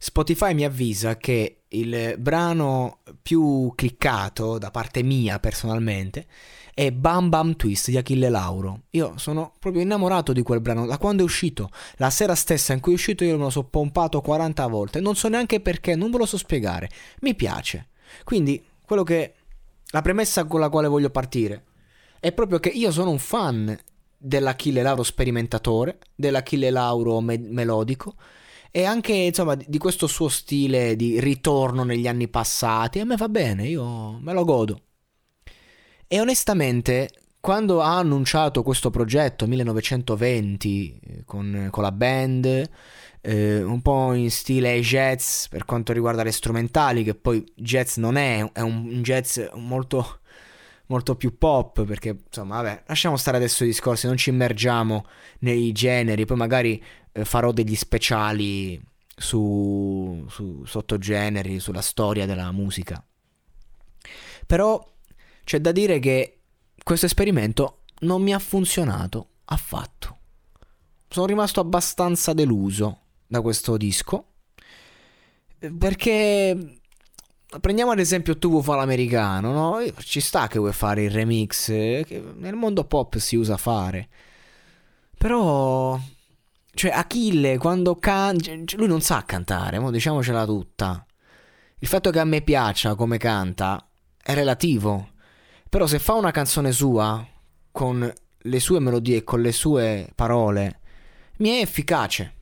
Spotify mi avvisa che il brano più cliccato da parte mia personalmente è Bam Bam Twist di Achille Lauro. Io sono proprio innamorato di quel brano da quando è uscito. La sera stessa in cui è uscito io me lo so pompato 40 volte. Non so neanche perché, non ve lo so spiegare. Mi piace. Quindi quello che la premessa con la quale voglio partire è proprio che io sono un fan dell'Achille Lauro sperimentatore, dell'Achille Lauro me- melodico e anche insomma di questo suo stile di ritorno negli anni passati. A me va bene, io me lo godo. E onestamente, quando ha annunciato questo progetto 1920 eh, con, con la band, eh, un po' in stile jazz per quanto riguarda le strumentali, che poi jazz non è, è un jazz molto, molto più pop, perché insomma, vabbè, lasciamo stare adesso i discorsi, non ci immergiamo nei generi, poi magari farò degli speciali su, su sottogeneri, sulla storia della musica. Però c'è da dire che questo esperimento non mi ha funzionato affatto. Sono rimasto abbastanza deluso da questo disco perché prendiamo ad esempio tu vuoi fare l'americano, no? Ci sta che vuoi fare il remix, che nel mondo pop si usa fare. Però cioè Achille quando canta lui non sa cantare, mo diciamocela tutta. Il fatto che a me piaccia come canta è relativo. Però se fa una canzone sua con le sue melodie e con le sue parole mi è efficace.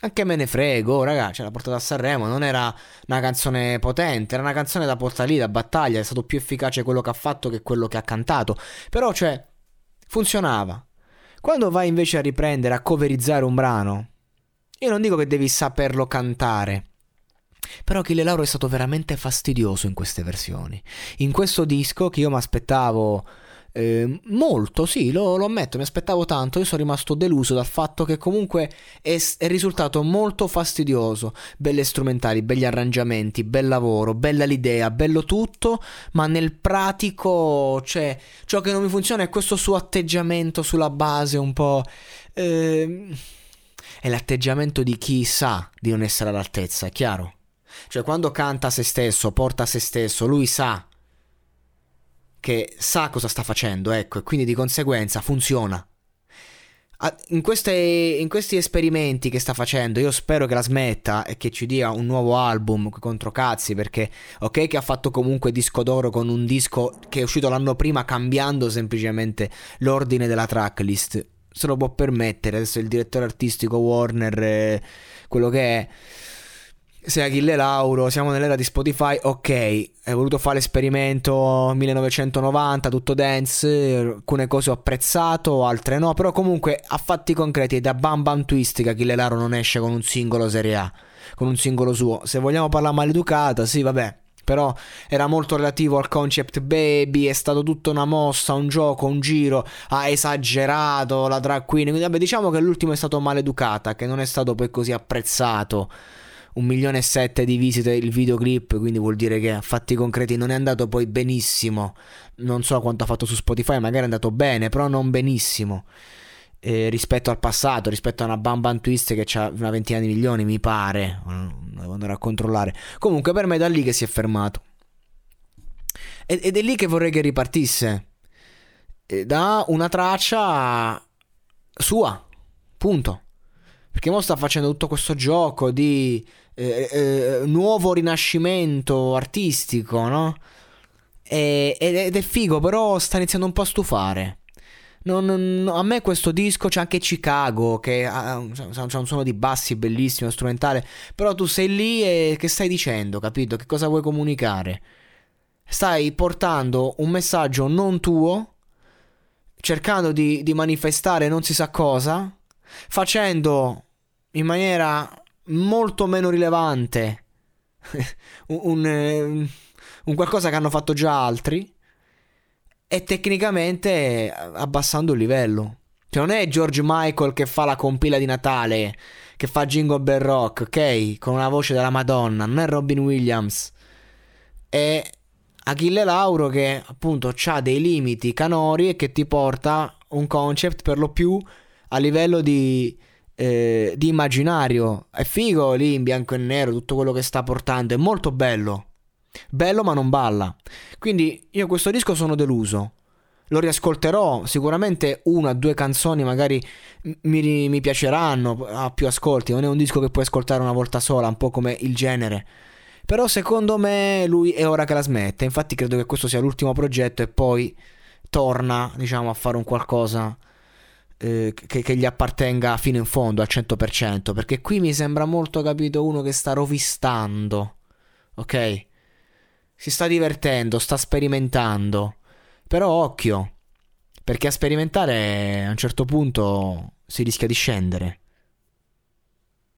Anche me ne frego, oh, ragazzi, l'ha portata a Sanremo, non era una canzone potente, era una canzone da portare lì, da battaglia, è stato più efficace quello che ha fatto che quello che ha cantato. Però, cioè, funzionava. Quando vai invece a riprendere, a coverizzare un brano, io non dico che devi saperlo cantare, però Achille Lauro è stato veramente fastidioso in queste versioni. In questo disco che io mi aspettavo eh, molto, sì, lo, lo, ammetto, mi aspettavo tanto, io sono rimasto deluso dal fatto che comunque è, è, risultato molto fastidioso. Belle strumentali, begli arrangiamenti, bel lavoro, bella l'idea, bello tutto, ma nel pratico, cioè, ciò che non mi funziona è questo suo atteggiamento sulla base un po'... Eh, è l'atteggiamento di chi sa di non essere all'altezza, è chiaro? Cioè quando canta se stesso, porta se stesso, lui sa che sa cosa sta facendo, ecco, e quindi di conseguenza funziona. In, queste, in, questi esperimenti che sta facendo, io spero che la smetta e che ci dia un nuovo album contro cazzi. Perché, ok, che ha fatto comunque disco d'oro con un disco che è uscito l'anno prima, cambiando semplicemente l'ordine della tracklist. Se lo può permettere. Adesso il direttore artistico Warner, eh, quello che è sei Achille Lauro, siamo nell'era di Spotify, ok, hai voluto fare l'esperimento 1990, tutto dance, alcune cose ho apprezzato, altre no, però comunque a fatti concreti da Bam Bam Twist che Achille Lauro non esce con un singolo serie A, con un singolo suo. Se vogliamo parlare maleducata, sì, vabbè, però era molto relativo al concept baby, è stato tutta una mossa, un gioco, un giro, ha esagerato la drag queen, quindi vabbè diciamo che l'ultimo è stato maleducata, che non è stato poi così apprezzato un milione e sette di visite il videoclip, quindi vuol dire che a fatti concreti non è andato poi benissimo. Non so quanto ha fatto su Spotify, magari è andato bene, però non benissimo. Eh, rispetto al passato, rispetto a una Bam Twist che ha una ventina di milioni, mi pare. Devo andare a controllare. Comunque, per me è da lì che si è fermato. Ed, ed è lì che vorrei che ripartisse. Da una traccia sua. Punto. Perché mo sta facendo tutto questo gioco di eh, eh, nuovo rinascimento artistico, no? E, ed è figo, però sta iniziando un po' a stufare. Non, non, a me questo disco c'è anche Chicago che ha, c'è un suono di bassi bellissimo, strumentale, però tu sei lì e che stai dicendo, capito? Che cosa vuoi comunicare? Stai portando un messaggio non tuo, cercando di, di manifestare non si sa cosa, facendo in maniera molto meno rilevante un, un, un qualcosa che hanno fatto già altri e tecnicamente abbassando il livello. Cioè non è George Michael che fa la compila di Natale, che fa Jingle Bell Rock, ok? Con una voce della Madonna, non è Robin Williams. È Achille Lauro che appunto ha dei limiti canori e che ti porta un concept per lo più a livello di, eh, di immaginario. È figo lì in bianco e nero tutto quello che sta portando, è molto bello. Bello ma non balla. Quindi io questo disco sono deluso. Lo riascolterò, sicuramente una o due canzoni magari mi, mi piaceranno a più ascolti. Non è un disco che puoi ascoltare una volta sola, un po' come il genere. Però secondo me lui è ora che la smette. Infatti credo che questo sia l'ultimo progetto e poi torna, diciamo, a fare un qualcosa eh, che, che, gli appartenga fino in fondo al 100%. Perché qui mi sembra molto capito uno che sta rovistando. Ok? si sta divertendo, sta sperimentando. Però occhio, perché a sperimentare a un certo punto si rischia di scendere.